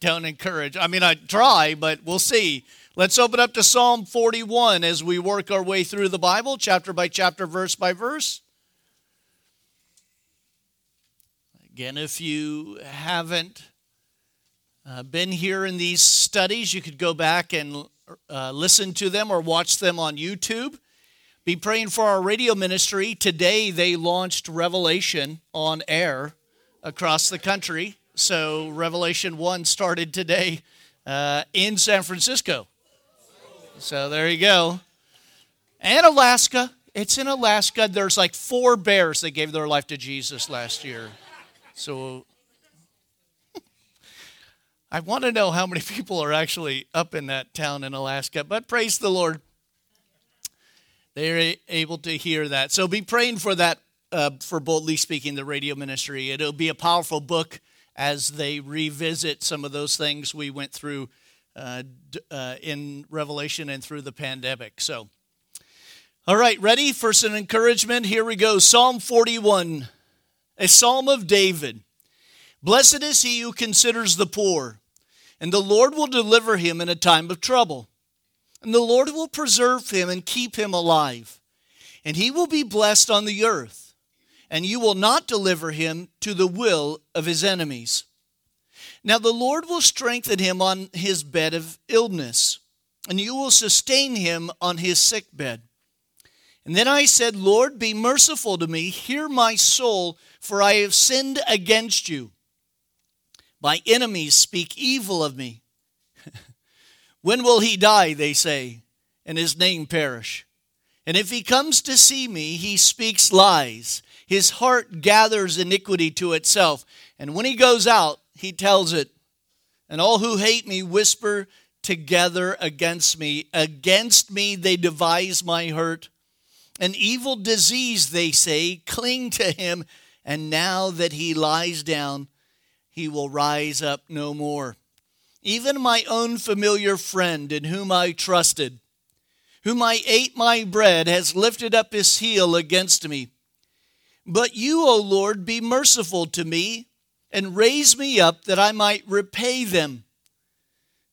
don't encourage. I mean, I try, but we'll see. Let's open up to Psalm 41 as we work our way through the Bible, chapter by chapter, verse by verse. Again, if you haven't uh, been here in these studies, you could go back and uh, listen to them or watch them on YouTube. Be praying for our radio ministry. Today, they launched Revelation on air across the country. So, Revelation 1 started today uh, in San Francisco. So, there you go. And Alaska. It's in Alaska. There's like four bears that gave their life to Jesus last year. So I want to know how many people are actually up in that town in Alaska, but praise the Lord. They're able to hear that. So be praying for that, uh, for Boldly Speaking, the radio ministry. It'll be a powerful book as they revisit some of those things we went through uh, uh, in Revelation and through the pandemic. So, all right, ready for some encouragement? Here we go Psalm 41 a psalm of David. Blessed is he who considers the poor, and the Lord will deliver him in a time of trouble. And the Lord will preserve him and keep him alive. And he will be blessed on the earth, and you will not deliver him to the will of his enemies. Now the Lord will strengthen him on his bed of illness, and you will sustain him on his sick bed. And then I said, Lord, be merciful to me, hear my soul for I have sinned against you. My enemies speak evil of me. when will he die, they say, and his name perish? And if he comes to see me, he speaks lies. His heart gathers iniquity to itself. And when he goes out, he tells it. And all who hate me whisper together against me. Against me they devise my hurt. An evil disease, they say, cling to him and now that he lies down, he will rise up no more. Even my own familiar friend in whom I trusted, whom I ate my bread, has lifted up his heel against me. But you, O Lord, be merciful to me and raise me up that I might repay them.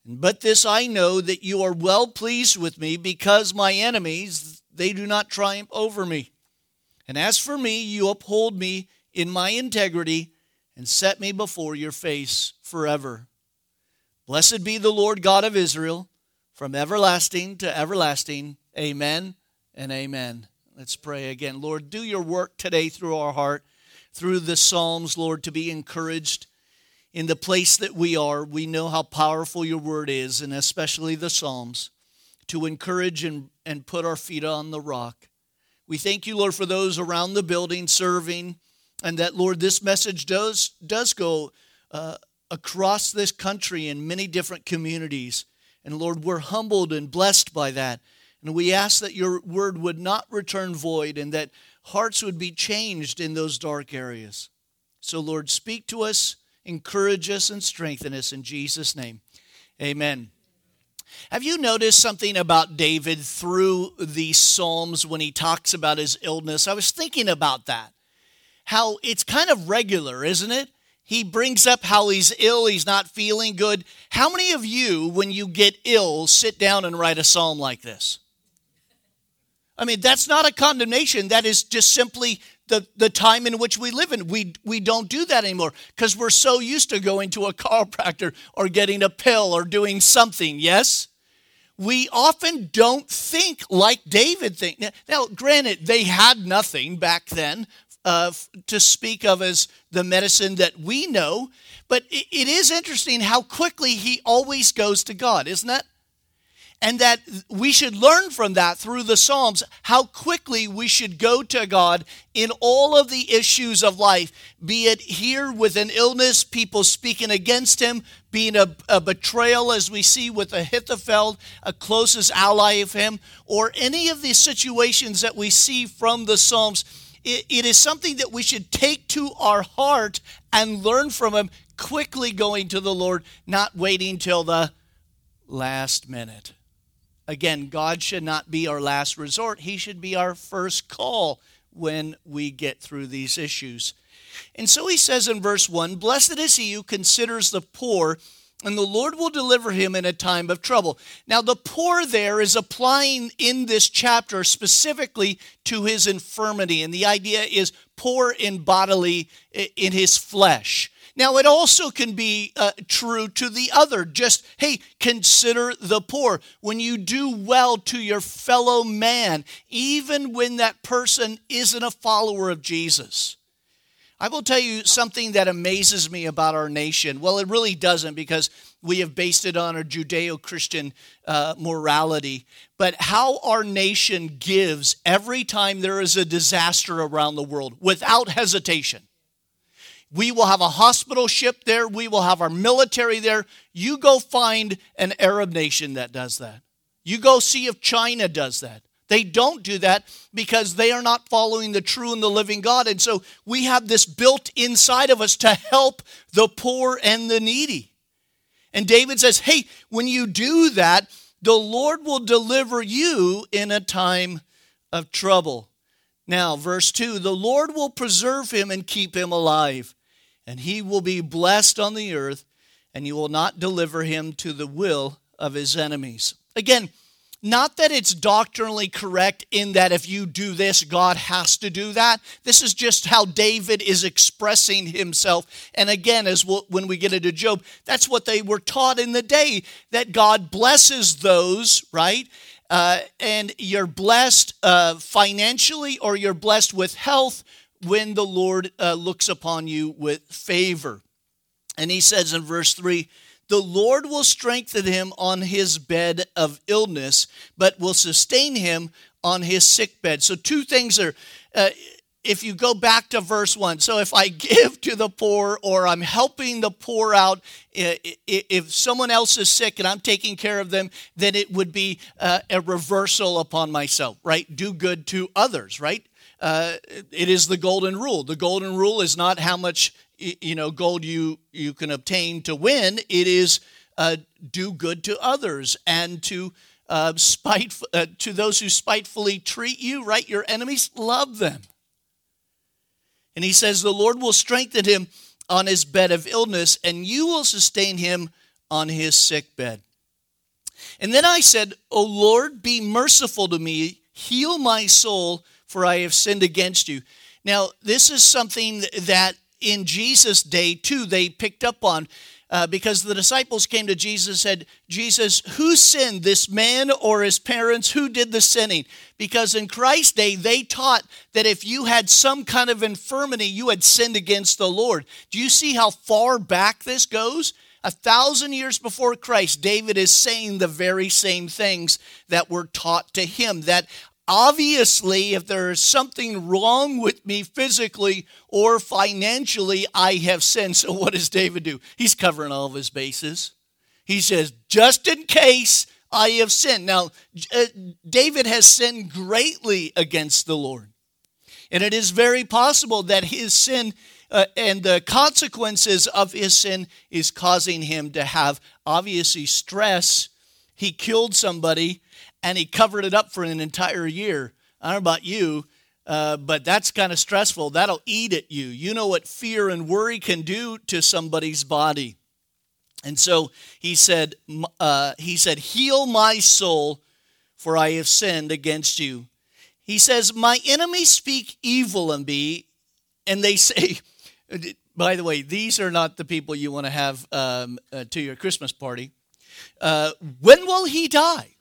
But this I know that you are well pleased with me because my enemies, they do not triumph over me. And as for me, you uphold me in my integrity and set me before your face forever. Blessed be the Lord God of Israel from everlasting to everlasting. Amen and amen. Let's pray again. Lord, do your work today through our heart, through the Psalms, Lord, to be encouraged in the place that we are. We know how powerful your word is, and especially the Psalms, to encourage and, and put our feet on the rock. We thank you, Lord, for those around the building serving and that Lord, this message does does go uh, across this country in many different communities. And Lord, we're humbled and blessed by that. And we ask that your word would not return void and that hearts would be changed in those dark areas. So, Lord, speak to us, encourage us, and strengthen us in Jesus' name. Amen. Have you noticed something about David through the Psalms when he talks about his illness? I was thinking about that how it's kind of regular, isn't it? He brings up how he's ill, he's not feeling good. How many of you, when you get ill, sit down and write a psalm like this? I mean, that's not a condemnation. That is just simply the, the time in which we live in. We, we don't do that anymore because we're so used to going to a chiropractor or getting a pill or doing something, yes? We often don't think like David think. Now, now granted, they had nothing back then, uh, to speak of as the medicine that we know. But it, it is interesting how quickly he always goes to God, isn't it? And that we should learn from that through the Psalms how quickly we should go to God in all of the issues of life, be it here with an illness, people speaking against him, being a, a betrayal, as we see with Ahithophel, a closest ally of him, or any of these situations that we see from the Psalms it, it is something that we should take to our heart and learn from Him, quickly going to the Lord, not waiting till the last minute. Again, God should not be our last resort, He should be our first call when we get through these issues. And so he says in verse 1 Blessed is he who considers the poor and the Lord will deliver him in a time of trouble. Now, the poor there is applying in this chapter specifically to his infirmity, and the idea is poor in bodily, in his flesh. Now, it also can be uh, true to the other. Just, hey, consider the poor. When you do well to your fellow man, even when that person isn't a follower of Jesus. I will tell you something that amazes me about our nation. Well, it really doesn't because we have based it on a Judeo Christian uh, morality. But how our nation gives every time there is a disaster around the world without hesitation. We will have a hospital ship there. We will have our military there. You go find an Arab nation that does that. You go see if China does that. They don't do that because they are not following the true and the living God. And so we have this built inside of us to help the poor and the needy. And David says, hey, when you do that, the Lord will deliver you in a time of trouble. Now, verse 2 the Lord will preserve him and keep him alive, and he will be blessed on the earth, and you will not deliver him to the will of his enemies. Again, not that it's doctrinally correct in that if you do this, God has to do that. This is just how David is expressing himself. And again, as we'll, when we get into Job, that's what they were taught in the day that God blesses those, right? Uh, and you're blessed uh, financially or you're blessed with health when the Lord uh, looks upon you with favor. And he says in verse 3 the Lord will strengthen him on his bed of illness, but will sustain him on his sick bed. So, two things are. Uh, if you go back to verse 1, so if I give to the poor or I'm helping the poor out, if someone else is sick and I'm taking care of them, then it would be uh, a reversal upon myself, right? Do good to others, right? Uh, it is the golden rule. The golden rule is not how much you know gold you you can obtain to win it is uh, do good to others and to uh, spite uh, to those who spitefully treat you right your enemies love them and he says the lord will strengthen him on his bed of illness and you will sustain him on his sick bed. And then i said o lord be merciful to me. Heal my soul for i have sinned against you. Now this is something that in Jesus' day, too, they picked up on. Uh, because the disciples came to Jesus and said, Jesus, who sinned, this man or his parents? Who did the sinning? Because in Christ's day, they taught that if you had some kind of infirmity, you had sinned against the Lord. Do you see how far back this goes? A thousand years before Christ, David is saying the very same things that were taught to him that Obviously, if there is something wrong with me physically or financially, I have sinned. So, what does David do? He's covering all of his bases. He says, just in case I have sinned. Now, uh, David has sinned greatly against the Lord. And it is very possible that his sin uh, and the consequences of his sin is causing him to have obviously stress. He killed somebody and he covered it up for an entire year. I don't know about you, uh, but that's kind of stressful. That'll eat at you. You know what fear and worry can do to somebody's body. And so he said, uh, he said, heal my soul, for I have sinned against you. He says, my enemies speak evil of me, and they say, by the way, these are not the people you want to have um, uh, to your Christmas party. Uh, when will he die?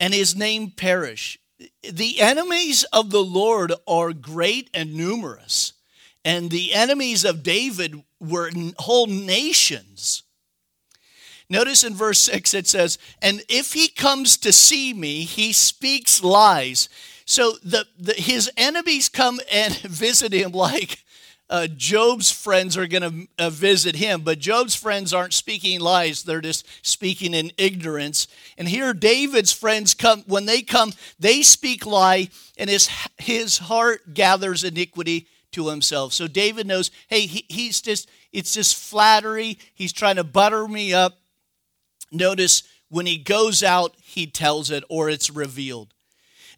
And his name perish. The enemies of the Lord are great and numerous, and the enemies of David were whole nations. Notice in verse 6 it says, And if he comes to see me, he speaks lies. So the, the, his enemies come and visit him like uh, Job's friends are going to uh, visit him, but Job's friends aren't speaking lies. They're just speaking in ignorance. And here, David's friends come, when they come, they speak lie, and his, his heart gathers iniquity to himself. So David knows, hey, he, he's just, it's just flattery. He's trying to butter me up. Notice when he goes out, he tells it or it's revealed.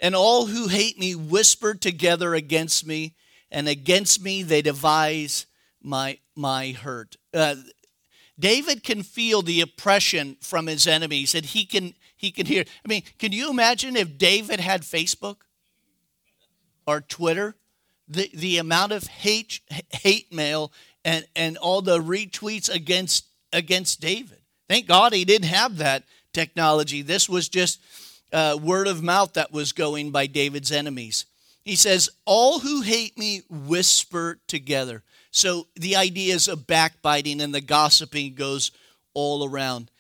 And all who hate me whisper together against me and against me they devise my my hurt. Uh, David can feel the oppression from his enemies and he can he can hear. I mean, can you imagine if David had Facebook or Twitter? The the amount of hate hate mail and, and all the retweets against against David. Thank God he didn't have that technology. This was just uh, word of mouth that was going by David's enemies. He says, All who hate me whisper together. So the ideas of backbiting and the gossiping goes all around.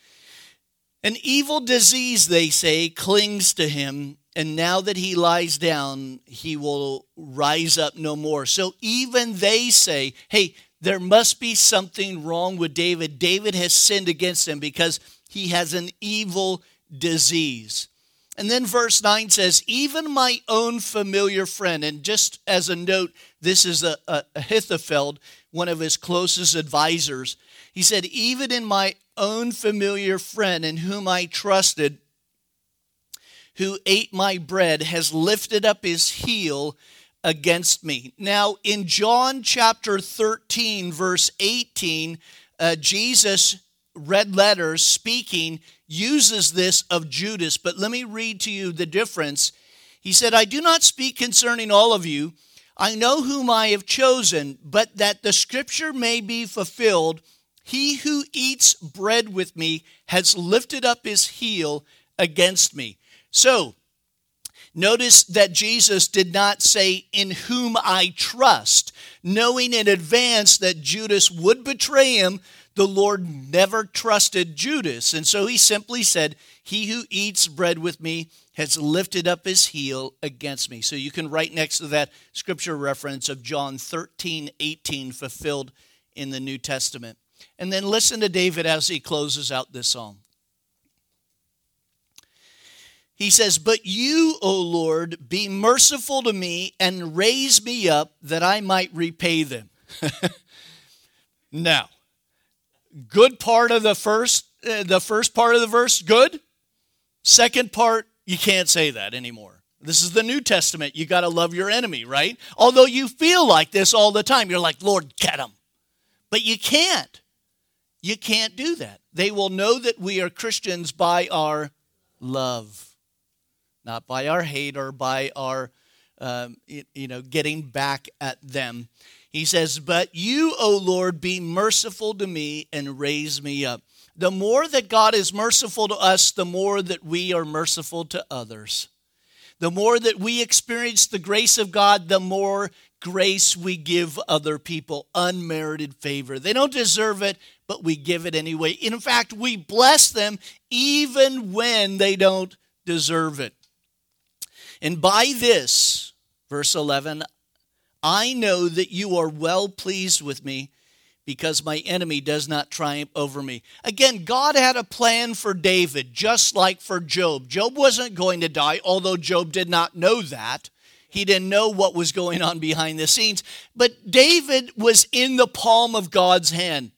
An evil disease, they say, clings to him, and now that he lies down, he will rise up no more. So even they say, hey, there must be something wrong with David. David has sinned against him because he has an evil disease. And then verse 9 says, Even my own familiar friend, and just as a note, this is a, Ahithophel, one of his closest advisors. He said, Even in my own familiar friend in whom I trusted, who ate my bread, has lifted up his heel against me. Now, in John chapter 13, verse 18, uh, Jesus, red letters, speaking, uses this of Judas, but let me read to you the difference. He said, I do not speak concerning all of you. I know whom I have chosen, but that the scripture may be fulfilled, he who eats bread with me has lifted up his heel against me. So, notice that Jesus did not say, In whom I trust, knowing in advance that Judas would betray him the Lord never trusted Judas. And so he simply said, He who eats bread with me has lifted up his heel against me. So you can write next to that scripture reference of John 13, 18, fulfilled in the New Testament. And then listen to David as he closes out this psalm. He says, But you, O Lord, be merciful to me and raise me up that I might repay them. now, good part of the first uh, the first part of the verse good? Second part you can't say that anymore. This is the new testament. You got to love your enemy right? Although you feel like this all the time you're like lord get them but you can't. You can't do that. They will know that we are christians by our love not by our hate or by our um, you know getting back at them he says, But you, O Lord, be merciful to me and raise me up. The more that God is merciful to us, the more that we are merciful to others. The more that we experience the grace of God, the more grace we give other people, unmerited favor. They don't deserve it, but we give it anyway. In fact, we bless them even when they don't deserve it. And by this, verse 11, I know that you are well pleased with me because my enemy does not triumph over me. Again, God had a plan for David, just like for Job. Job wasn't going to die, although Job did not know that. He didn't know what was going on behind the scenes. But David was in the palm of God's hand.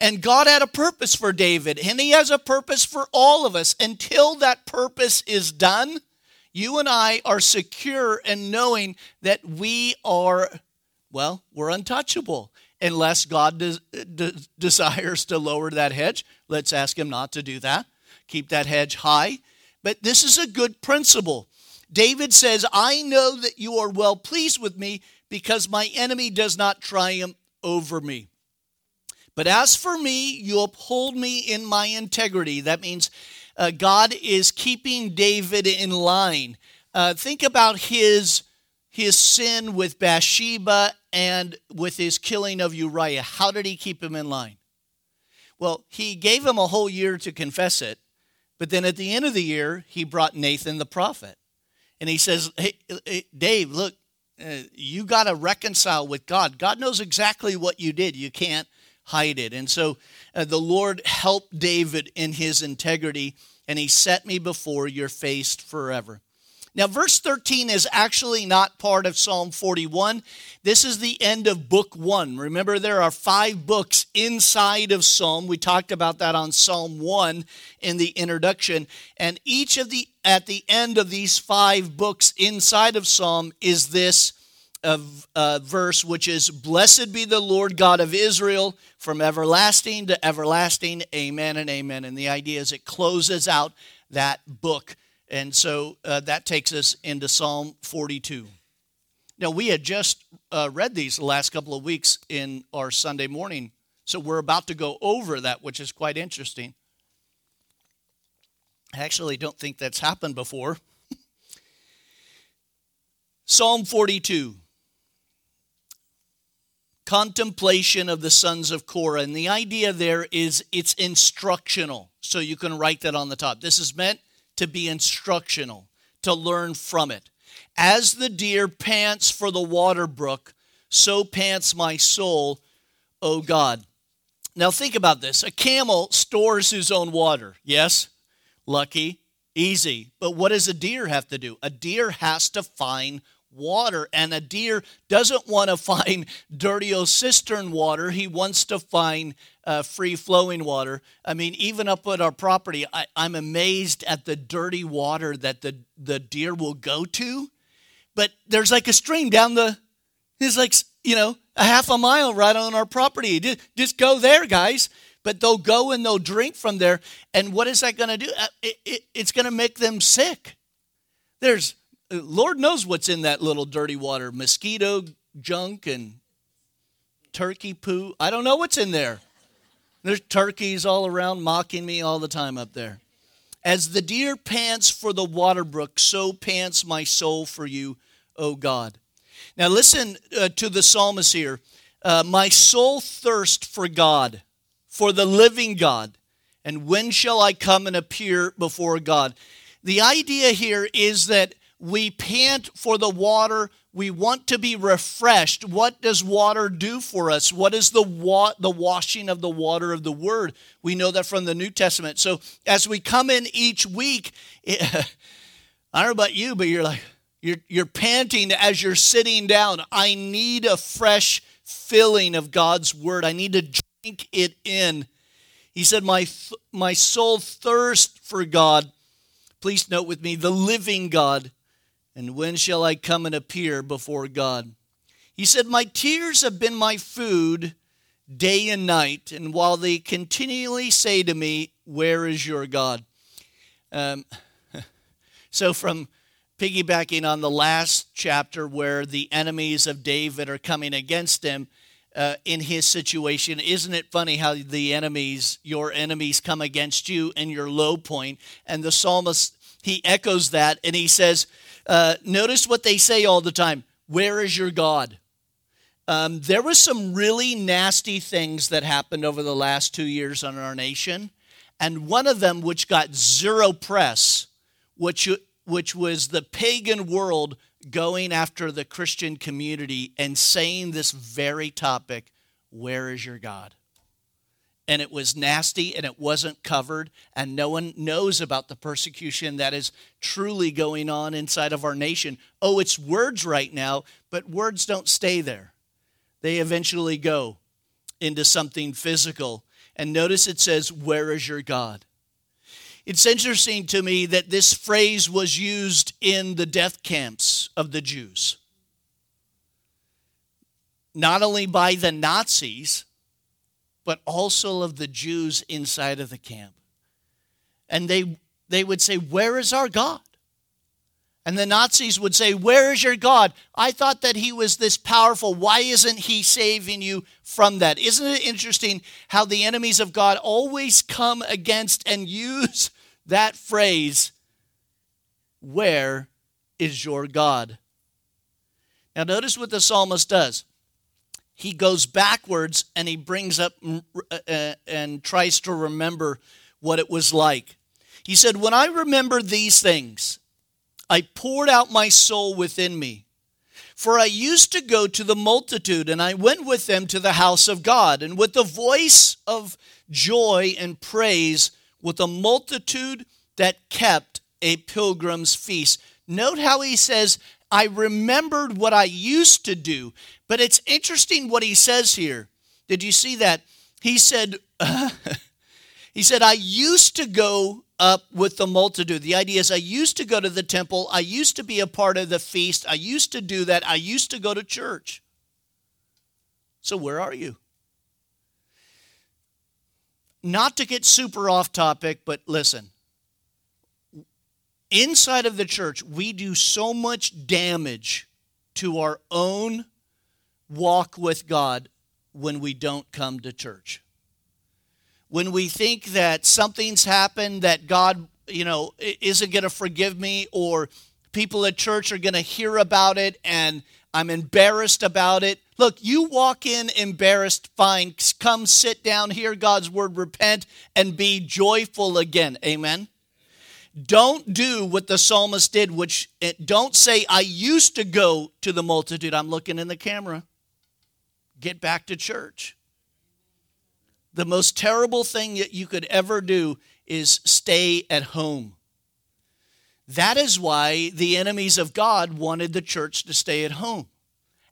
And God had a purpose for David, and He has a purpose for all of us. Until that purpose is done, you and I are secure in knowing that we are, well, we're untouchable. Unless God de- desires to lower that hedge, let's ask Him not to do that. Keep that hedge high. But this is a good principle. David says, I know that you are well pleased with me because my enemy does not triumph over me. But as for me, you uphold me in my integrity. That means uh, God is keeping David in line. Uh, think about his, his sin with Bathsheba and with his killing of Uriah. How did he keep him in line? Well, he gave him a whole year to confess it, but then at the end of the year, he brought Nathan the prophet. And he says, Hey, hey Dave, look, uh, you got to reconcile with God. God knows exactly what you did. You can't hide it. And so uh, the Lord helped David in his integrity, and he set me before your face forever. Now, verse 13 is actually not part of Psalm 41. This is the end of book one. Remember, there are five books inside of Psalm. We talked about that on Psalm 1 in the introduction. And each of the, at the end of these five books inside of Psalm is this uh, verse, which is Blessed be the Lord God of Israel from everlasting to everlasting. Amen and amen. And the idea is it closes out that book. And so uh, that takes us into Psalm 42. Now, we had just uh, read these the last couple of weeks in our Sunday morning. So we're about to go over that, which is quite interesting. I actually don't think that's happened before. Psalm 42 contemplation of the sons of Korah. And the idea there is it's instructional. So you can write that on the top. This is meant to be instructional, to learn from it. As the deer pants for the water brook, so pants my soul, O God. Now think about this. A camel stores his own water. Yes? Lucky, easy. But what does a deer have to do? A deer has to find water. And a deer doesn't want to find dirty old cistern water. He wants to find uh, free flowing water. I mean, even up at our property, I, I'm amazed at the dirty water that the, the deer will go to. But there's like a stream down the, it's like, you know, a half a mile right on our property. Just, just go there, guys. But they'll go and they'll drink from there. And what is that going to do? Uh, it, it, it's going to make them sick. There's Lord knows what's in that little dirty water mosquito junk and turkey poo. I don't know what's in there. There's turkeys all around mocking me all the time up there. As the deer pants for the water brook, so pants my soul for you, O God. Now listen uh, to the psalmist here. Uh, my soul thirsts for God, for the living God. And when shall I come and appear before God? The idea here is that we pant for the water. We want to be refreshed. What does water do for us? What is the wa- the washing of the water of the word? We know that from the New Testament. So as we come in each week, it, I don't know about you, but you're like you're you're panting as you're sitting down. I need a fresh filling of God's word. I need to drink it in. He said, "My my soul thirsts for God." Please note with me, the living God and when shall I come and appear before God? He said, My tears have been my food day and night, and while they continually say to me, Where is your God? Um, so, from piggybacking on the last chapter where the enemies of David are coming against him uh, in his situation, isn't it funny how the enemies, your enemies, come against you in your low point? And the psalmist, he echoes that and he says, uh, notice what they say all the time Where is your God? Um, there was some really nasty things that happened over the last two years on our nation. And one of them, which got zero press, which, which was the pagan world going after the Christian community and saying this very topic Where is your God? And it was nasty and it wasn't covered, and no one knows about the persecution that is truly going on inside of our nation. Oh, it's words right now, but words don't stay there. They eventually go into something physical. And notice it says, Where is your God? It's interesting to me that this phrase was used in the death camps of the Jews. Not only by the Nazis, but also of the Jews inside of the camp. And they, they would say, Where is our God? And the Nazis would say, Where is your God? I thought that he was this powerful. Why isn't he saving you from that? Isn't it interesting how the enemies of God always come against and use that phrase, Where is your God? Now, notice what the psalmist does he goes backwards and he brings up uh, uh, and tries to remember what it was like. He said, When I remember these things, I poured out my soul within me. For I used to go to the multitude, and I went with them to the house of God, and with the voice of joy and praise, with a multitude that kept a pilgrim's feast. Note how he says, I remembered what I used to do. But it's interesting what he says here. Did you see that? He said, he said, I used to go up with the multitude. The idea is I used to go to the temple, I used to be a part of the feast, I used to do that, I used to go to church. So, where are you? Not to get super off topic, but listen. Inside of the church, we do so much damage to our own walk with God when we don't come to church when we think that something's happened that God, you know, isn't going to forgive me or people at church are going to hear about it and I'm embarrassed about it. Look, you walk in embarrassed, fine. Come sit down, hear God's word, repent, and be joyful again. Amen. Don't do what the psalmist did, which don't say, I used to go to the multitude. I'm looking in the camera. Get back to church. The most terrible thing that you could ever do is stay at home. That is why the enemies of God wanted the church to stay at home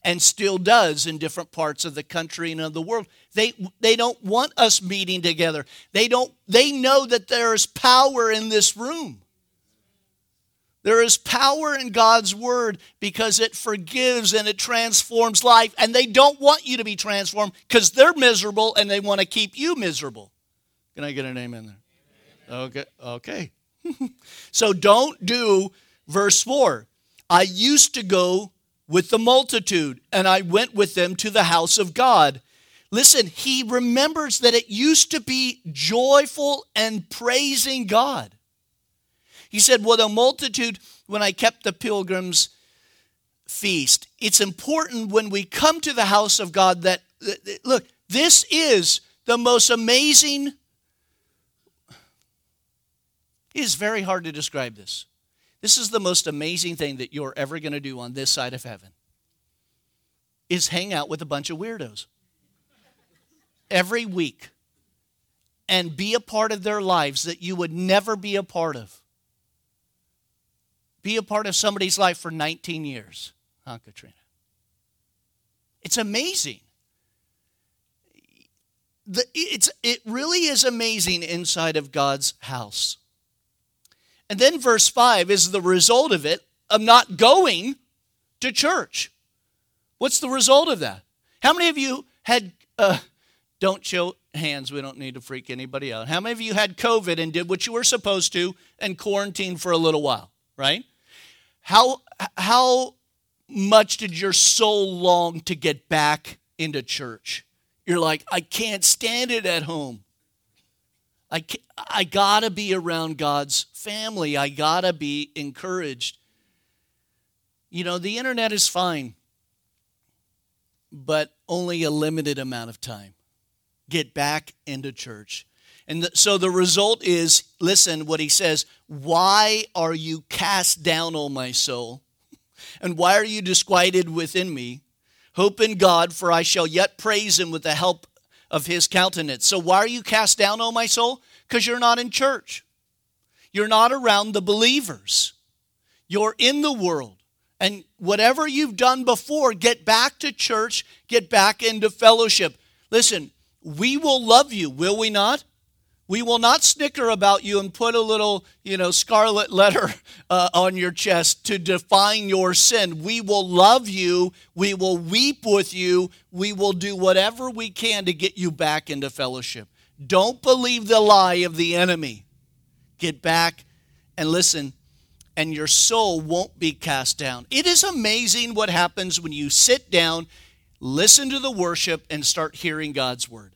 and still does in different parts of the country and of the world. They, they don't want us meeting together. They, don't, they know that there is power in this room. There is power in God's word because it forgives and it transforms life. And they don't want you to be transformed because they're miserable and they want to keep you miserable. Can I get a name in there? Okay. Okay. so don't do verse 4. I used to go with the multitude and I went with them to the house of God. Listen, he remembers that it used to be joyful and praising God. He said, Well, the multitude, when I kept the pilgrims' feast, it's important when we come to the house of God that, look, this is the most amazing. It is very hard to describe this. This is the most amazing thing that you're ever going to do on this side of heaven is hang out with a bunch of weirdos every week and be a part of their lives that you would never be a part of be a part of somebody's life for 19 years, huh, Katrina? It's amazing. The, it's, it really is amazing inside of God's house. And then verse 5 is the result of it of not going to church. What's the result of that? How many of you had, uh, don't show hands, we don't need to freak anybody out. How many of you had COVID and did what you were supposed to and quarantined for a little while, right? How, how much did your soul long to get back into church? You're like, I can't stand it at home. I, I gotta be around God's family. I gotta be encouraged. You know, the internet is fine, but only a limited amount of time. Get back into church. And the, so the result is listen what he says, why are you cast down, O my soul? And why are you disquieted within me? Hope in God, for I shall yet praise him with the help of his countenance. So why are you cast down, O my soul? Because you're not in church. You're not around the believers. You're in the world. And whatever you've done before, get back to church, get back into fellowship. Listen, we will love you, will we not? We will not snicker about you and put a little, you know, scarlet letter uh, on your chest to define your sin. We will love you. We will weep with you. We will do whatever we can to get you back into fellowship. Don't believe the lie of the enemy. Get back and listen, and your soul won't be cast down. It is amazing what happens when you sit down, listen to the worship, and start hearing God's word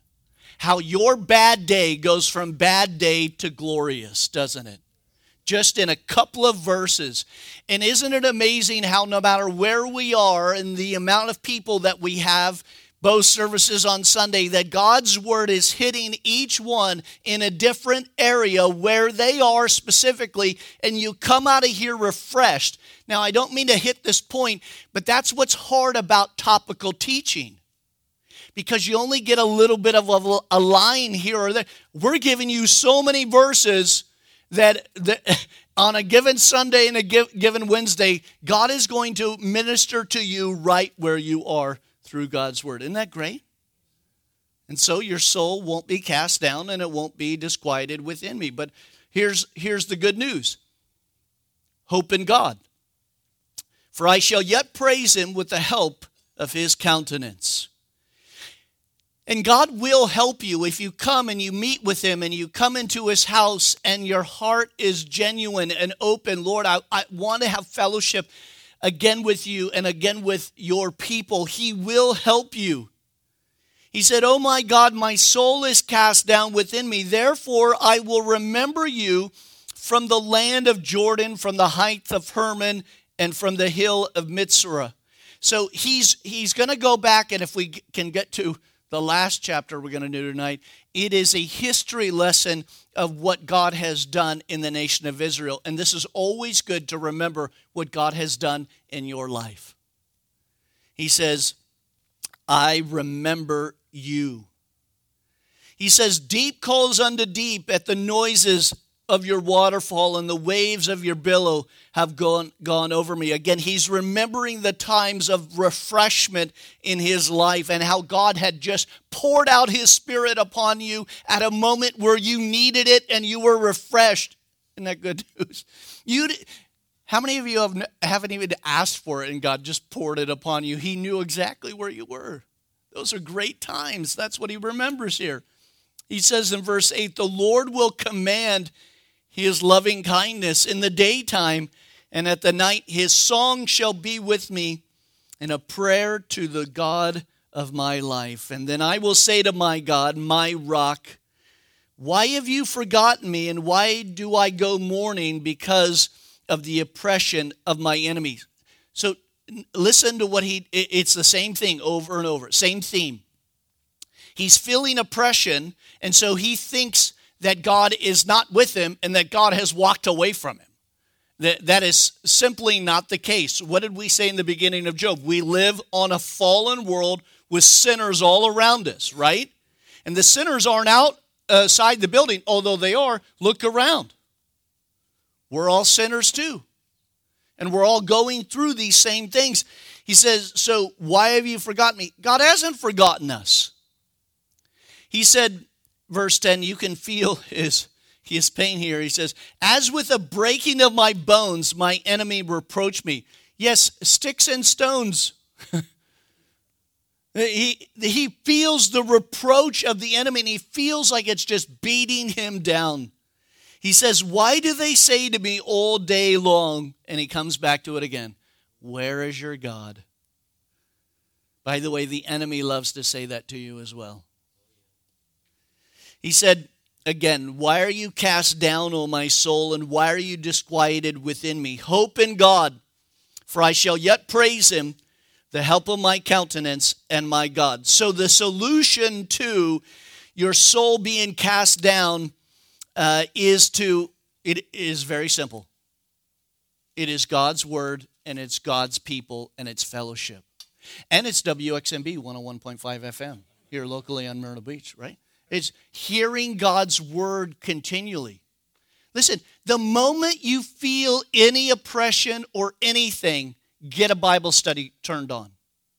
how your bad day goes from bad day to glorious, doesn't it? Just in a couple of verses. And isn't it amazing how no matter where we are and the amount of people that we have, both services on Sunday, that God's word is hitting each one in a different area where they are specifically, and you come out of here refreshed. Now, I don't mean to hit this point, but that's what's hard about topical teaching because you only get a little bit of a, line here or there. We're giving you so many verses that, that on a given Sunday and a given Wednesday, God is going to minister to you right where you are through God's word. Isn't that great? And so your soul won't be cast down and it won't be disquieted within me. But here's, here's the good news hope in God. For I shall yet praise him with the help of his countenance. And God will help you if you come and you meet with Him and you come into His house and your heart is genuine and open. Lord, I, I want to have fellowship again with you and again with your people. He will help you. He said, Oh my God, my soul is cast down within me. Therefore, I will remember you from the land of Jordan, from the height of Hermon, and from the hill of Mizpah. So he's, he's going to go back, and if we can get to the last chapter we're going to do tonight, it is a history lesson of what God has done in the nation of Israel. And this is always good to remember what God has done in your life. He says, I remember you. He says, Deep calls unto deep at the noises of your waterfall and the waves of your billow have gone, gone over me. Again, he's remembering the times of refreshment in his life and how God had just poured out his spirit upon you at a moment where you needed it and you were refreshed. Isn't that good news? You, how many of you have, haven't even asked for it and God just poured it upon you? He knew exactly where you were. Those are great times. That's what he remembers here. He says in verse 8, The Lord will command his loving kindness in the daytime, and at the night his song shall be with me, and a prayer to the God of my life. And then I will say to my God, my rock, why have you forgotten me, and why do I go mourning because of the oppression of my enemies? So listen to what he, it's the same thing over and over, same theme. He's feeling oppression, and so he thinks that God is not with him and that God has walked away from him. That, that is simply not the case. What did we say in the beginning of Job? We live on a fallen world with sinners all around us, right? And the sinners aren't outside the building, although they are. Look around. We're all sinners too. And we're all going through these same things. He says, So why have you forgotten me? God hasn't forgotten us. He said, verse 10, you can feel his, his pain here. He says, As with a breaking of my bones, my enemy reproach me. Yes, sticks and stones. he, he feels the reproach of the enemy and he feels like it's just beating him down. He says, Why do they say to me all day long? And he comes back to it again. Where is your God? By the way, the enemy loves to say that to you as well. He said, Again, why are you cast down, O my soul, and why are you disquieted within me? Hope in God, for I shall yet praise him, the help of my countenance and my God. So, the solution to your soul being cast down uh, is to, it is very simple. It is God's word, and it's God's people, and it's fellowship. And it's WXMB 101.5 FM here locally on Myrtle Beach, right? It's hearing God's word continually. Listen, the moment you feel any oppression or anything, get a Bible study turned on.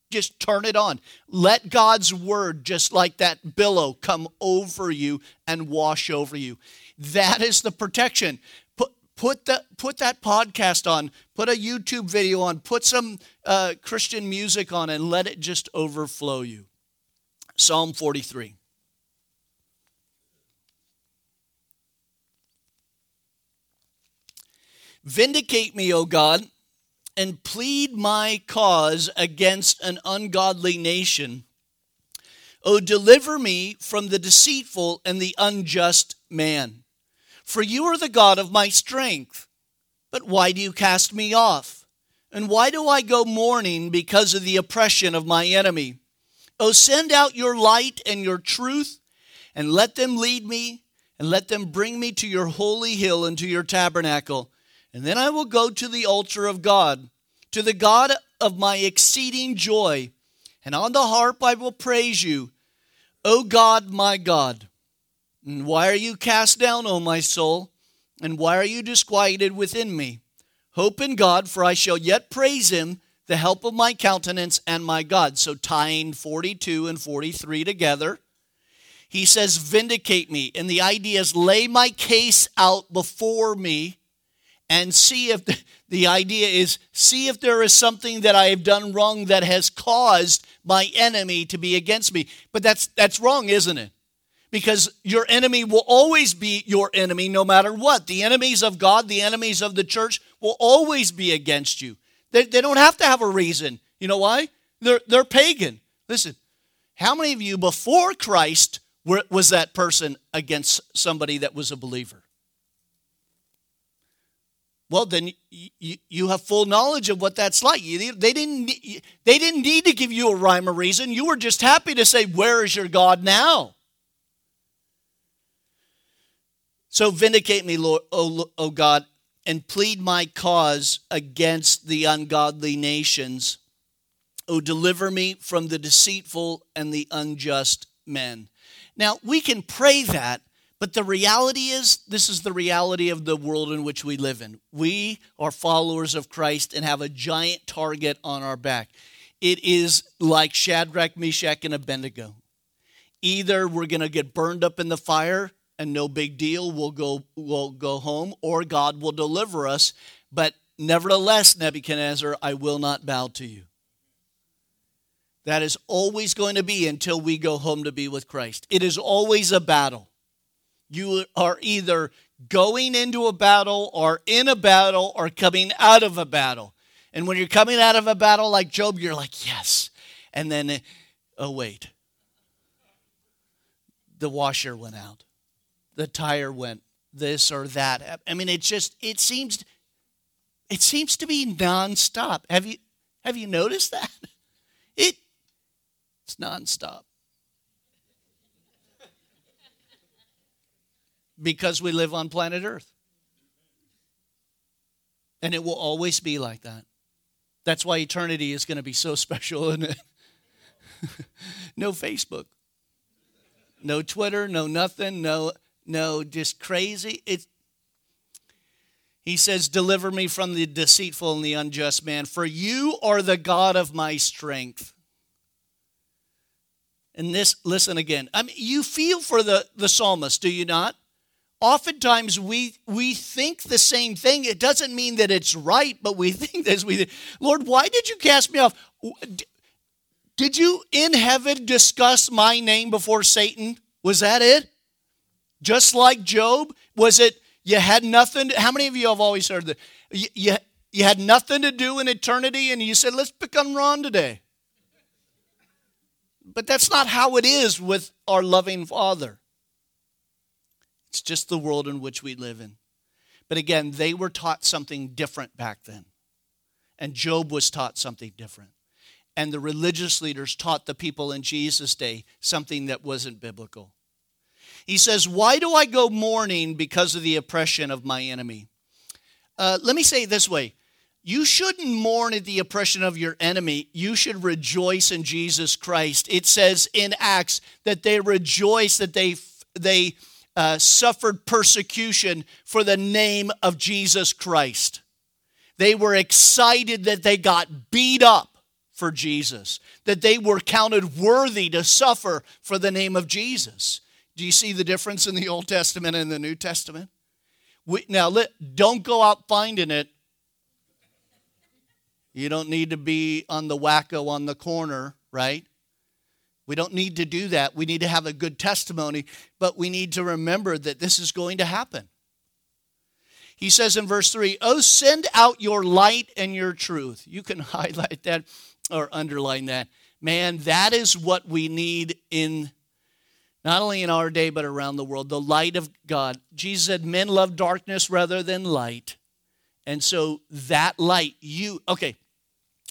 Just turn it on. Let God's word, just like that billow, come over you and wash over you. That is the protection. Put, put, the, put that podcast on, put a YouTube video on, put some uh, Christian music on, and let it just overflow you. Psalm 43. Vindicate me, O God, and plead my cause against an ungodly nation. O deliver me from the deceitful and the unjust man. For you are the God of my strength. But why do you cast me off? And why do I go mourning because of the oppression of my enemy? O send out your light and your truth, and let them lead me, and let them bring me to your holy hill and to your tabernacle. And then I will go to the altar of God, to the God of my exceeding joy. And on the harp I will praise you, O God, my God. And why are you cast down, O my soul? And why are you disquieted within me? Hope in God, for I shall yet praise him, the help of my countenance and my God. So tying 42 and 43 together, He says, Vindicate me. And the idea is lay my case out before me and see if the, the idea is see if there is something that I have done wrong that has caused my enemy to be against me. But that's that's wrong, isn't it? Because your enemy will always be your enemy no matter what. The enemies of God, the enemies of the church will always be against you. They, they don't have to have a reason. You know why? They're, they're pagan. Listen, how many of you before Christ were, was that person against somebody that was a believer? Well then you, you have full knowledge of what that's like. They didn't they didn't need to give you a rhyme or reason. You were just happy to say where is your god now? So vindicate me lord o, o god and plead my cause against the ungodly nations. O deliver me from the deceitful and the unjust men. Now we can pray that but the reality is, this is the reality of the world in which we live in. We are followers of Christ and have a giant target on our back. It is like Shadrach, Meshach, and Abednego. Either we're going to get burned up in the fire and no big deal, we'll go, we'll go home, or God will deliver us. But nevertheless, Nebuchadnezzar, I will not bow to you. That is always going to be until we go home to be with Christ. It is always a battle. You are either going into a battle or in a battle or coming out of a battle. And when you're coming out of a battle like Job, you're like, yes. And then, oh, wait. The washer went out, the tire went this or that. I mean, it just, it seems, it seems to be nonstop. Have you, have you noticed that? It, it's nonstop. Because we live on planet Earth. And it will always be like that. That's why eternity is going to be so special, isn't it? no Facebook, no Twitter, no nothing, no, no, just crazy. It, he says, Deliver me from the deceitful and the unjust man, for you are the God of my strength. And this, listen again. I mean, you feel for the, the psalmist, do you not? Oftentimes we we think the same thing. It doesn't mean that it's right but we think this we lord why did you cast me off? Did you in heaven discuss my name before satan? Was that it? Just like job was it you had nothing to, how many of you have always heard that you, you, you had nothing to do in eternity and you said let's become ron today. But that's not how it is with our loving father it's just the world in which we live in. But again, they were taught something different back then. And Job was taught something different. And the religious leaders taught the people in Jesus' day something that wasn't biblical. He says, Why do I go mourning because of the oppression of my enemy? Uh, let me say it this way you shouldn't mourn at the oppression of your enemy. You should rejoice in Jesus Christ. It says in Acts that they rejoice that they they uh, suffered persecution for the name of Jesus Christ. They were excited that they got beat up for Jesus, that they were counted worthy to suffer for the name of Jesus. Do you see the difference in the Old Testament and the New Testament? We, now, let, don't go out finding it. You don't need to be on the wacko on the corner, right? We don't need to do that. We need to have a good testimony, but we need to remember that this is going to happen. He says in verse 3, Oh, send out your light and your truth. You can highlight that or underline that. Man, that is what we need in not only in our day, but around the world the light of God. Jesus said, Men love darkness rather than light. And so that light, you, okay,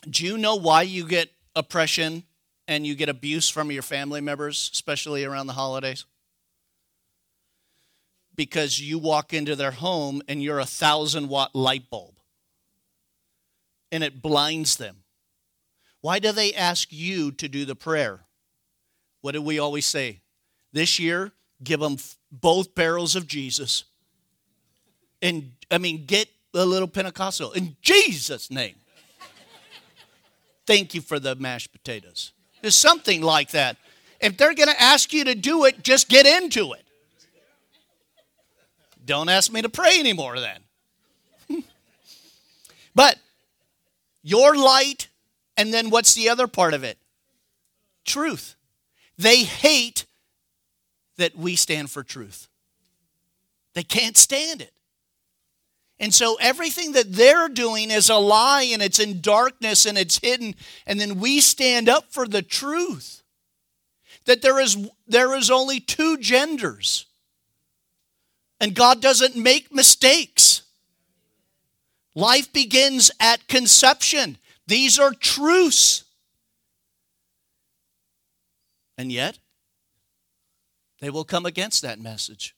do you know why you get oppression and you get abuse from your family members, especially around the holidays? Because you walk into their home and you're a thousand watt light bulb and it blinds them. Why do they ask you to do the prayer? What do we always say? This year, give them both barrels of Jesus. And I mean, get a little Pentecostal in Jesus' name. Thank you for the mashed potatoes. There's something like that. If they're going to ask you to do it, just get into it. Don't ask me to pray anymore then. but your light, and then what's the other part of it? Truth. They hate that we stand for truth. They can't stand it. And so everything that they're doing is a lie and it's in darkness and it's hidden. And then we stand up for the truth that there is, there is only two genders. And God doesn't make mistakes. Life begins at conception. These are truths. And yet, they will come against that message.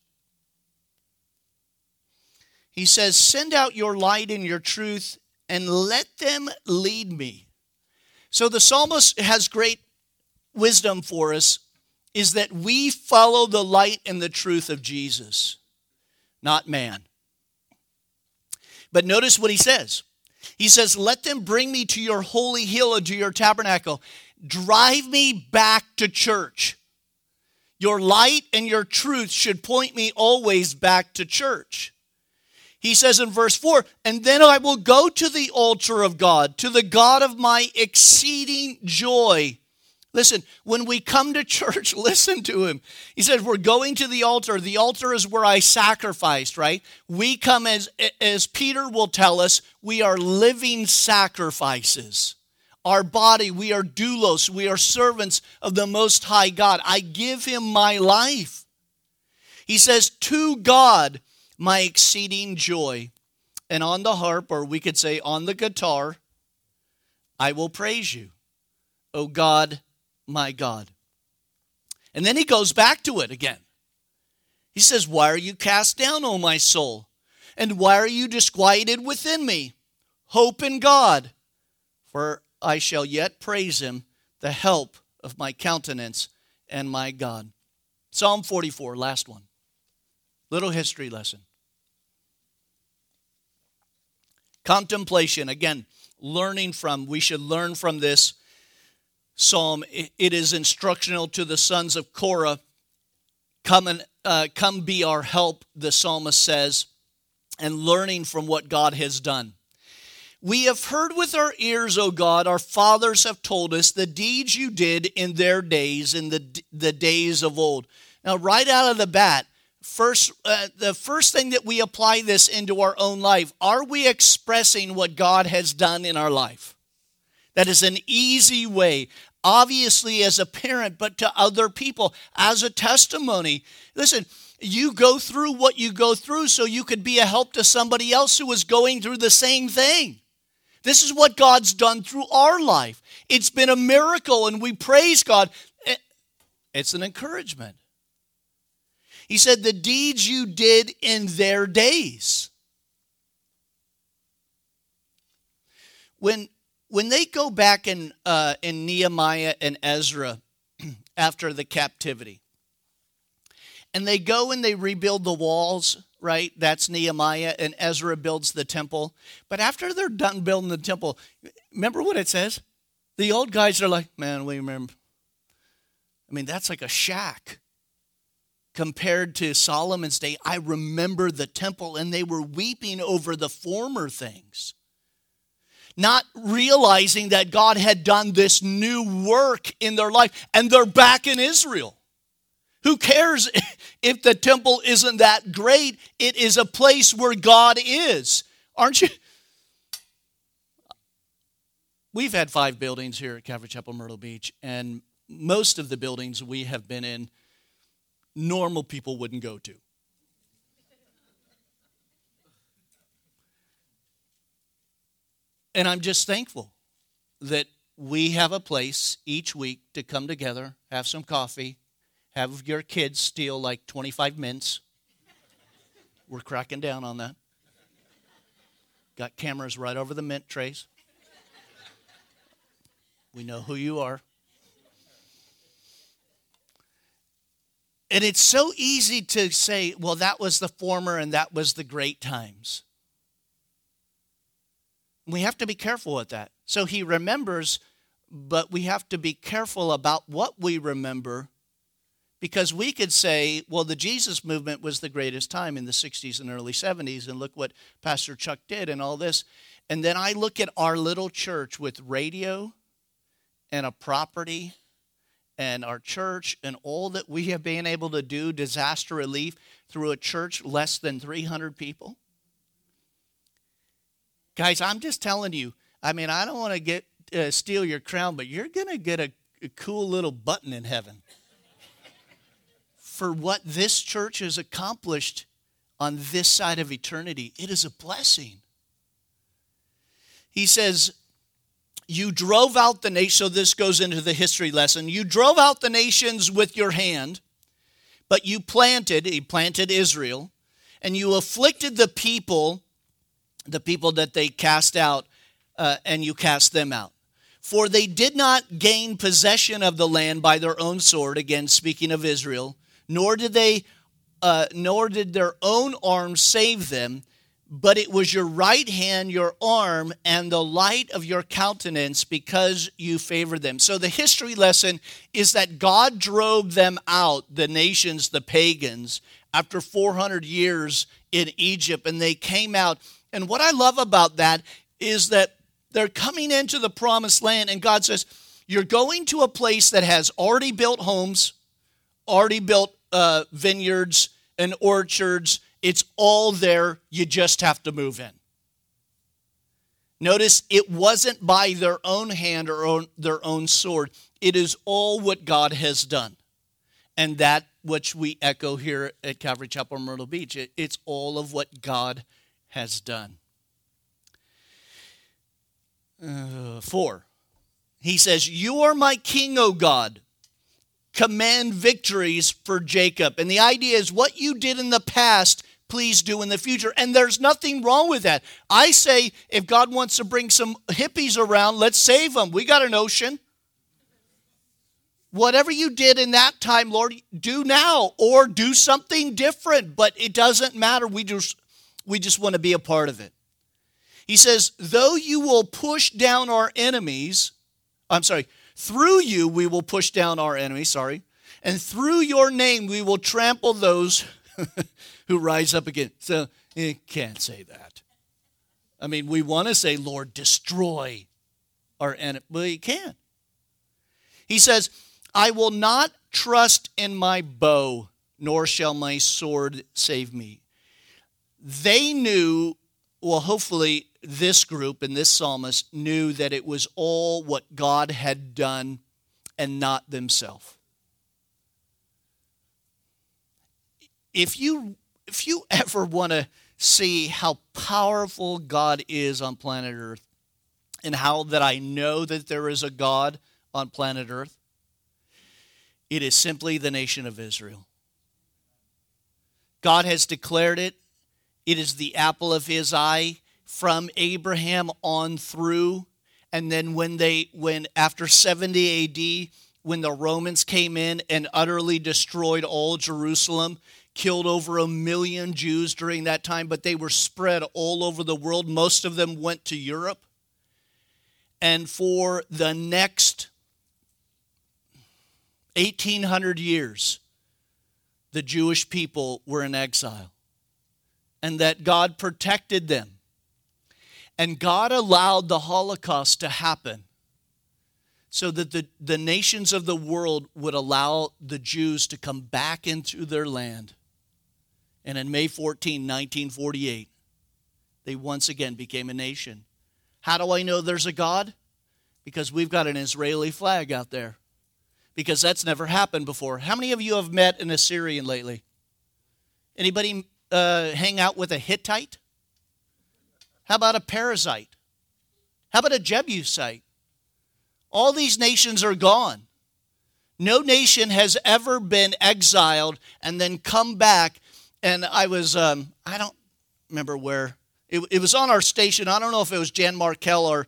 He says, Send out your light and your truth and let them lead me. So the psalmist has great wisdom for us is that we follow the light and the truth of Jesus, not man. But notice what he says. He says, Let them bring me to your holy hill and to your tabernacle. Drive me back to church. Your light and your truth should point me always back to church. He says in verse 4 And then I will go to the altar of God, to the God of my exceeding joy. Listen, when we come to church, listen to him. He says, We're going to the altar. The altar is where I sacrificed, right? We come as, as Peter will tell us, we are living sacrifices. Our body, we are doulos, we are servants of the Most High God. I give him my life. He says, To God, my exceeding joy. And on the harp, or we could say on the guitar, I will praise you. O God, my God. And then he goes back to it again. He says, Why are you cast down, O my soul? And why are you disquieted within me? Hope in God, for I shall yet praise him, the help of my countenance and my God. Psalm 44, last one. Little history lesson. Contemplation, again, learning from, we should learn from this psalm. It is instructional to the sons of Korah. Come and uh, come be our help, the psalmist says, and learning from what God has done. We have heard with our ears, O God, our fathers have told us the deeds you did in their days, in the, the days of old. Now, right out of the bat, first, uh, the first thing that we apply this into our own life, are we expressing what God has done in our life? That is an easy way, obviously, as a parent, but to other people as a testimony. Listen, you go through what you go through so you could be a help to somebody else who is going through the same thing. This is what God's done through our life. It's been a miracle, and we praise God. It's an encouragement. He said, The deeds you did in their days. When when they go back in, uh, in Nehemiah and Ezra after the captivity, and they go and they rebuild the walls, right? That's Nehemiah, and Ezra builds the temple. But after they're done building the temple, remember what it says? The old guys are like, man, we remember. I mean, that's like a shack compared to Solomon's day. I remember the temple, and they were weeping over the former things not realizing that God had done this new work in their life, and they're back in Israel. Who cares if the temple isn't that great? It is a place where God is. Aren't you? We've had five buildings here at Calvary Chapel Myrtle Beach, and most of the buildings we have been in, normal people wouldn't go to. And I'm just thankful that we have a place each week to come together, have some coffee, have your kids steal like 25 mints. We're cracking down on that. Got cameras right over the mint trays. We know who you are. And it's so easy to say, well, that was the former and that was the great times. We have to be careful with that. So he remembers, but we have to be careful about what we remember Because we could say, well, the Jesus movement was the greatest time in the 60s and early 70s, and look what Pastor Chuck did and all this. And then I look at our little church with radio and a property and our church and all that we have been able to do, disaster relief, through a church less than 300 people. Guys, I'm just telling you, I mean, I don't want to get uh, steal your crown, but you're going to get a, a cool little button in heaven for what this church has accomplished on this side of eternity. It is a blessing. He says, You drove out the nation. So this goes into the history lesson. You drove out the nations with your hand, but you planted, he planted Israel, and you afflicted the people, the people that they cast out, uh, and you cast them out. For they did not gain possession of the land by their own sword, again, speaking of Israel nor did they uh, nor did their own arms save them but it was your right hand your arm and the light of your countenance because you favored them so the history lesson is that god drove them out the nations the pagans after 400 years in egypt and they came out and what i love about that is that they're coming into the promised land and god says you're going to a place that has already built homes already built uh, vineyards and orchards. It's all there. You just have to move in. Notice it wasn't by their own hand or their own sword. It is all what God has done. And that which we echo here at Calvary Chapel, Myrtle Beach. It, it's all of what God has done. Uh, four, he says, You are my king, O God command victories for Jacob. And the idea is what you did in the past, please do in the future. And there's nothing wrong with that. I say if God wants to bring some hippies around, let's save them. We got an ocean. Whatever you did in that time, Lord, do now or do something different, but it doesn't matter. We just we just want to be a part of it. He says, "Though you will push down our enemies, I'm sorry, through you, we will push down our enemies, sorry, and through your name, we will trample those who rise up again. So you can't say that. I mean, we want to say, Lord, destroy our enemy, but you can't. He says, I will not trust in my bow, nor shall my sword save me. They knew, well, hopefully, this group and this psalmist knew that it was all what God had done and not themselves. If you if you ever want to see how powerful God is on planet Earth and how that I know that there is a God on planet Earth, it is simply the nation of Israel. God has declared it. It is the apple of his eye from Abraham on through. And then when they when after 70 AD, when the Romans came in and utterly destroyed all Jerusalem, killed over a million Jews during that time, but they were spread all over the world. Most of them went to Europe. And for the next 1800 years, the Jewish people were in exile. And that God protected them and God allowed the Holocaust to happen so that the, the nations of the world would allow the Jews to come back into their land. And in May 14, 1948, they once again became a nation. How do I know there's a God? Because we've got an Israeli flag out there. Because that's never happened before. How many of you have met an Assyrian lately? Anybody uh, hang out with a Hittite? How about a Perizzite? How about a Jebusite? All these nations are gone. No nation has ever been exiled and then come back. And I was, um, I don't remember where, it, it, was on our station. I don't know if it was Jan Markell or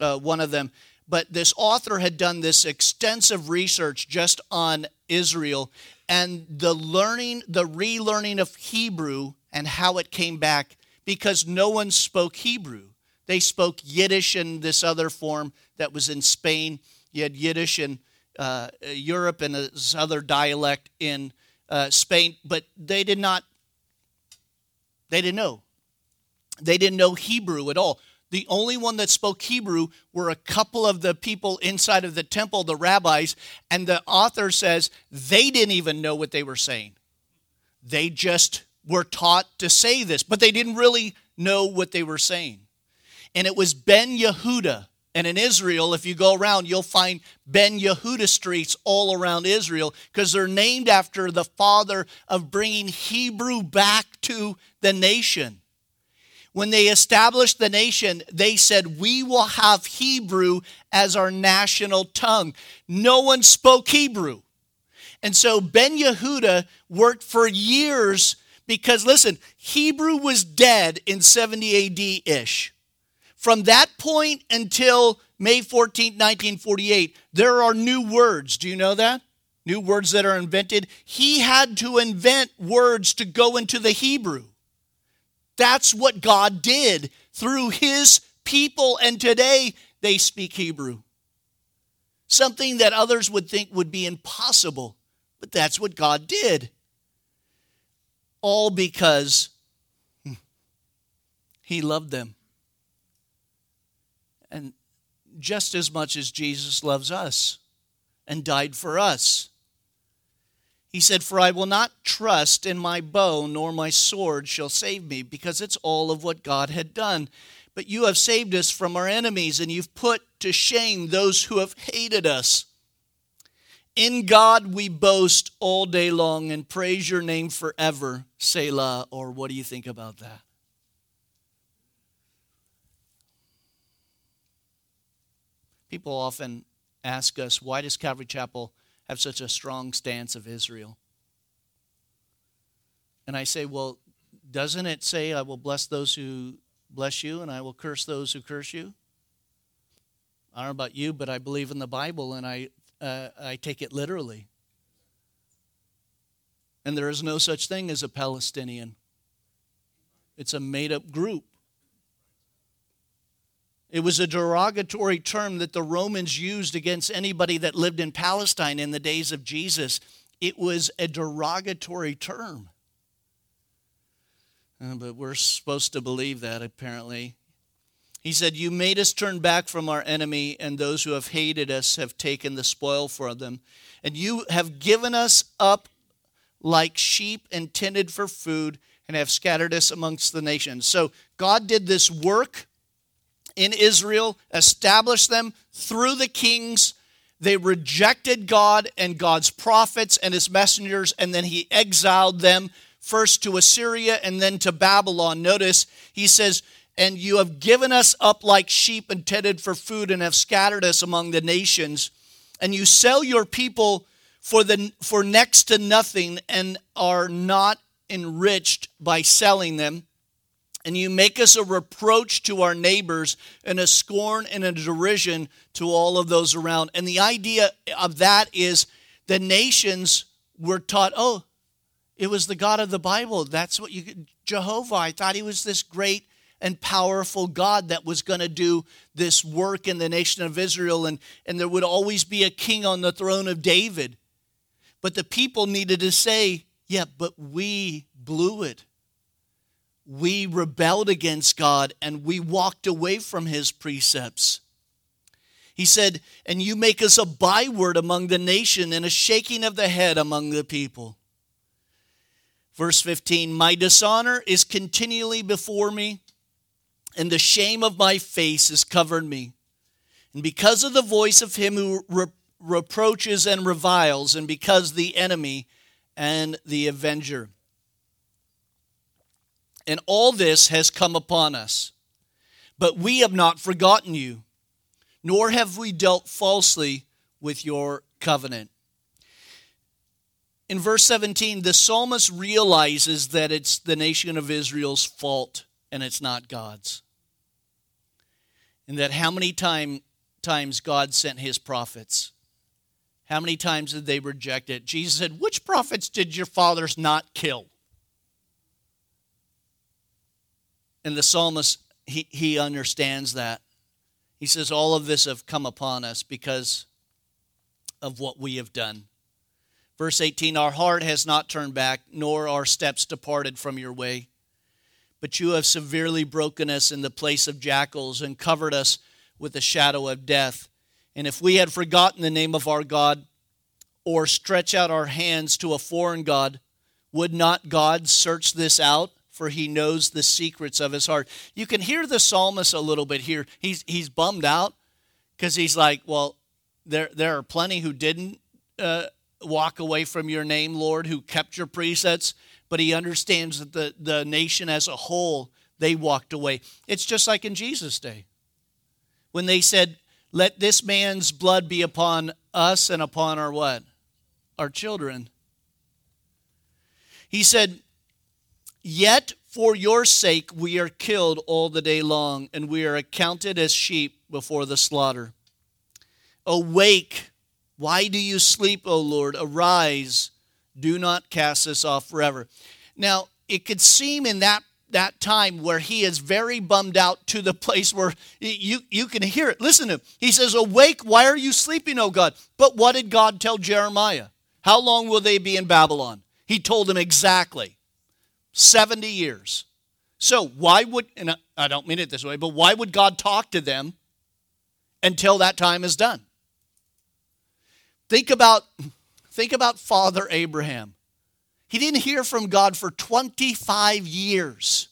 uh, one of them, but this author had done this extensive research just on Israel and the learning, the relearning of Hebrew and how it came back because no one spoke Hebrew. They spoke Yiddish in this other form that was in Spain. You had Yiddish in, uh, Europe and this other dialect in uh, Spain, but they did not, they didn't know. They didn't know Hebrew at all. The only one that spoke Hebrew were a couple of the people inside of the temple, the rabbis, and the author says they didn't even know what they were saying. They just were taught to say this, but they didn't really know what they were saying. And it was Ben Yehuda. And in Israel, if you go around, you'll find Ben Yehuda streets all around Israel because they're named after the father of bringing Hebrew back to the nation. When they established the nation, they said, We will have Hebrew as our national tongue. No one spoke Hebrew. And so Ben Yehuda worked for years because, listen, Hebrew was dead in 70 AD ish. From that point until May 14, 1948, there are new words. Do you know that? New words that are invented. He had to invent words to go into the Hebrew. That's what God did through his people, and today they speak Hebrew. Something that others would think would be impossible, but that's what God did. All because hmm, he loved them. And just as much as Jesus loves us and died for us. He said, For I will not trust in my bow, nor my sword shall save me, because it's all of what God had done. But you have saved us from our enemies, and you've put to shame those who have hated us. In God we boast all day long and praise your name forever, Selah. Or what do you think about that? People often ask us, why does Calvary Chapel have such a strong stance of Israel? And I say, well, doesn't it say, I will bless those who bless you and I will curse those who curse you? I don't know about you, but I believe in the Bible and I, uh, I take it literally. And there is no such thing as a Palestinian, it's a made up group. It was a derogatory term that the Romans used against anybody that lived in Palestine in the days of Jesus. It was a derogatory term. Uh, but we're supposed to believe that, apparently. He said, You made us turn back from our enemy, and those who have hated us have taken the spoil for them. And you have given us up like sheep intended for food, and have scattered us amongst the nations. So God did this work in Israel, established them through the kings. They rejected God and God's prophets and his messengers, and then he exiled them first to Assyria and then to Babylon. Notice he says, And you have given us up like sheep intended for food and have scattered us among the nations. And you sell your people for, the, for next to nothing and are not enriched by selling them and you make us a reproach to our neighbors and a scorn and a derision to all of those around. And the idea of that is the nations were taught, oh, it was the God of the Bible. That's what you, Jehovah. I thought he was this great and powerful God that was going to do this work in the nation of Israel, and, and there would always be a king on the throne of David. But the people needed to say, yeah, but we blew it we rebelled against God and we walked away from his precepts. He said, And you make us a byword among the nation and a shaking of the head among the people. Verse 15 My dishonor is continually before me, and the shame of my face has covered me. And because of the voice of him who re- reproaches and reviles, and because the enemy and the avenger. And all this has come upon us. But we have not forgotten you, nor have we dealt falsely with your covenant. In verse 17, the psalmist realizes that it's the nation of Israel's fault and it's not God's. And that how many time, times God sent his prophets? How many times did they reject it? Jesus said, Which prophets did your fathers not kill? And the psalmist, he, he understands that. He says, All of this have come upon us because of what we have done. Verse 18 Our heart has not turned back, nor our steps departed from your way. But you have severely broken us in the place of jackals and covered us with the shadow of death. And if we had forgotten the name of our God, or stretch out our hands to a foreign God, would not God search this out? For he knows the secrets of his heart. You can hear the psalmist a little bit here. He's, he's bummed out because he's like, Well, there, there are plenty who didn't uh, walk away from your name, Lord, who kept your precepts, but he understands that the, the nation as a whole, they walked away. It's just like in Jesus' day when they said, Let this man's blood be upon us and upon our what? Our children. He said, Yet for your sake we are killed all the day long, and we are accounted as sheep before the slaughter. Awake, why do you sleep, O Lord? Arise, do not cast us off forever. Now, it could seem in that that time where he is very bummed out to the place where you, you can hear it. Listen to him. He says, Awake, why are you sleeping, O God? But what did God tell Jeremiah? How long will they be in Babylon? He told him exactly 70 years. So, why would, and I don't mean it this way, but why would God talk to them until that time is done? Think about, think about Father Abraham. He didn't hear from God for 25 years.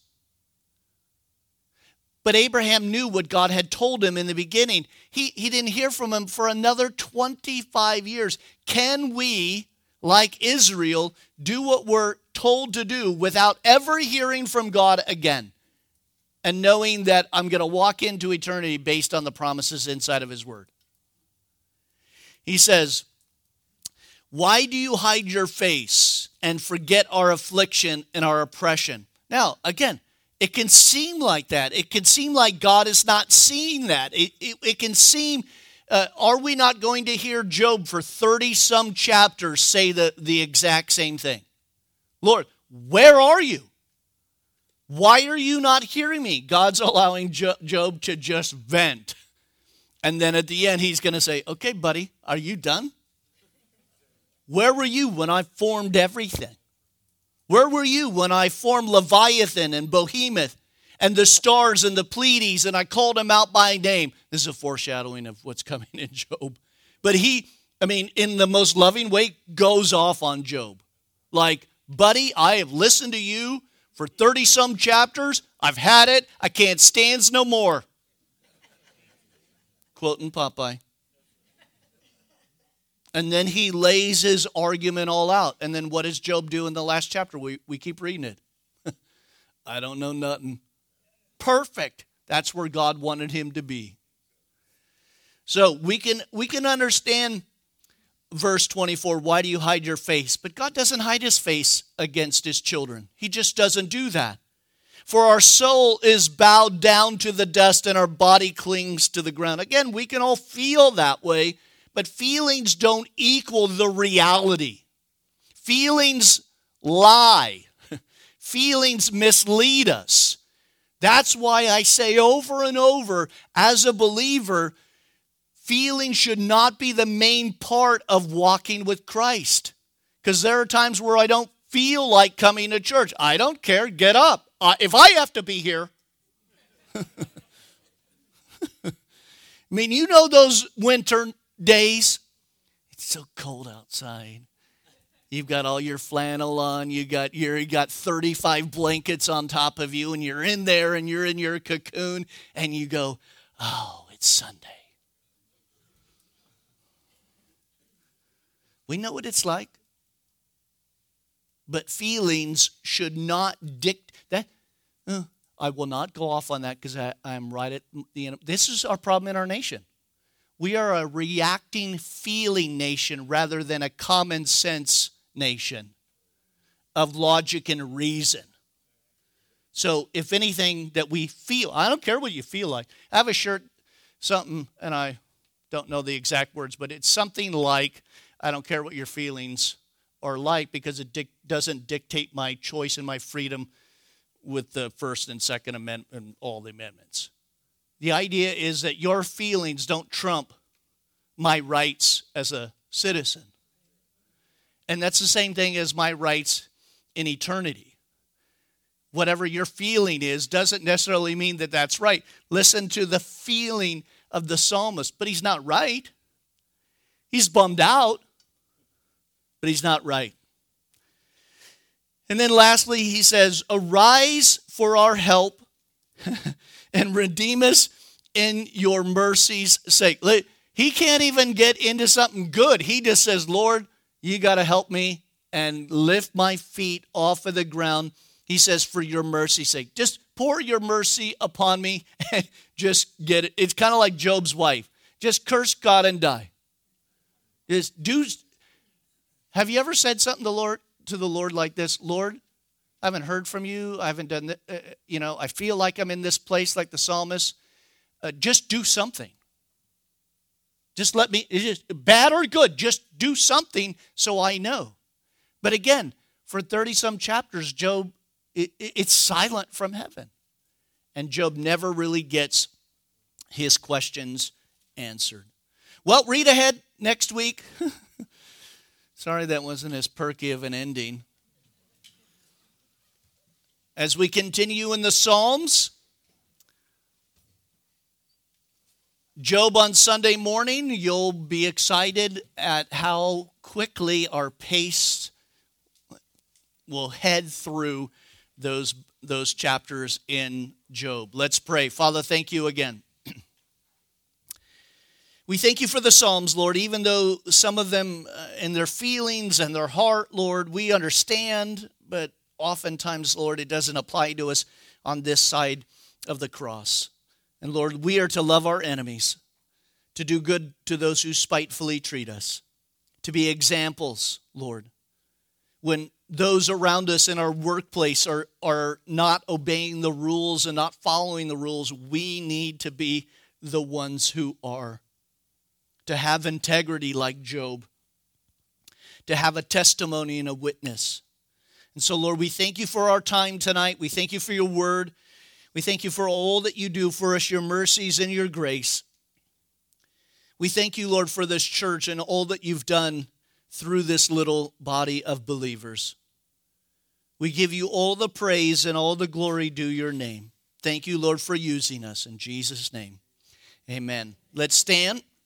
But Abraham knew what God had told him in the beginning. He, he didn't hear from him for another 25 years. Can we, like Israel, do what we're told to do without ever hearing from God again? And knowing that I'm going to walk into eternity based on the promises inside of His Word. He says, Why do you hide your face? and forget our affliction and our oppression. Now, again, it can seem like that. It can seem like God is not seeing that. It, it, it can seem, uh, are we not going to hear Job for 30 some chapters say the, the exact same thing? Lord, where are you? Why are you not hearing me? God's allowing Job to just vent. And then at the end, he's going to say, Okay, buddy, are you done? Where were you when I formed everything? Where were you when I formed Leviathan and Behemoth and the stars and the Pleiades and I called them out by name? This is a foreshadowing of what's coming in Job. But he, I mean, in the most loving way, goes off on Job. Like, buddy, I have listened to you for 30 some chapters. I've had it. I can't stand no more. Quoting Popeye. And then he lays his argument all out. And then what does Job do in the last chapter? We, we keep reading it. I don't know nothing. Perfect. That's where God wanted him to be. So we can we can understand verse 24, why do you hide your face? But God doesn't hide his face against his children. He just doesn't do that. For our soul is bowed down to the dust and our body clings to the ground. Again, we can all feel that way but feelings don't equal the reality. Feelings lie, feelings mislead us. That's why I say over and over as a believer, feeling should not be the main part of walking with Christ. Because there are times where I don't feel like coming to church. I don't care, get up. Uh, if I have to be here. I mean, you know those winter days. It's so cold outside. You've got all your flannel on, you got your you got 35 blankets on top of you, and you're in there and you're in your cocoon, and you go, Oh, it's Sunday. We know what it's like. But feelings should not dictate that. Uh, I will not go off on that because I'm right at the end. This is our problem in our nation. We are a reacting, feeling nation rather than a common sense nation of logic and reason. So, if anything that we feel, I don't care what you feel like. I have a shirt, something, and I don't know the exact words, but it's something like, I don't care what your feelings are like because it dic- doesn't dictate my choice and my freedom with the First and Second Amendment and all the amendments. The idea is that your feelings don't trump my rights as a citizen. And that's the same thing as my rights in eternity. Whatever your feeling is doesn't necessarily mean that that's right. Listen to the feeling of the psalmist, but he's not right. He's bummed out, but he's not right. And then lastly, he says, Arise for our help and redeem us in your mercy's sake. He can't even get into something good. He just says, Lord, you got to help me and lift my feet off of the ground. He says, for your mercy's sake. Just pour your mercy upon me and just get it. It's kind of like Job's wife. Just curse God and die. Just do. Have you ever said something to Lord to the Lord like this? Lord, I haven't heard from you. I haven't done. Uh, uh, you know, I feel like I'm in this place like the psalmist. Uh, just do something. Just let me, just, bad or good, just do something so I know. But again, for 30 some chapters, Job, it, it's silent from heaven. And Job never really gets his questions answered. Well, read ahead next week. Sorry that wasn't as perky of an ending. As we continue in the Psalms, Job on Sunday morning, you'll be excited at how quickly our pace will head through those, those chapters in Job. Let's pray. Father, thank you again. We thank you for the Psalms, Lord, even though some of them uh, in their feelings and their heart, Lord, we understand, but oftentimes, Lord, it doesn't apply to us on this side of the cross. And Lord, we are to love our enemies, to do good to those who spitefully treat us, to be examples, Lord. When those around us in our workplace are, are not obeying the rules and not following the rules, we need to be the ones who are. To have integrity like Job, to have a testimony and a witness. And so, Lord, we thank you for our time tonight. We thank you for your word. We thank you for all that you do for us, your mercies and your grace. We thank you, Lord, for this church and all that you've done through this little body of believers. We give you all the praise and all the glory due your name. Thank you, Lord, for using us. In Jesus' name, amen. Let's stand.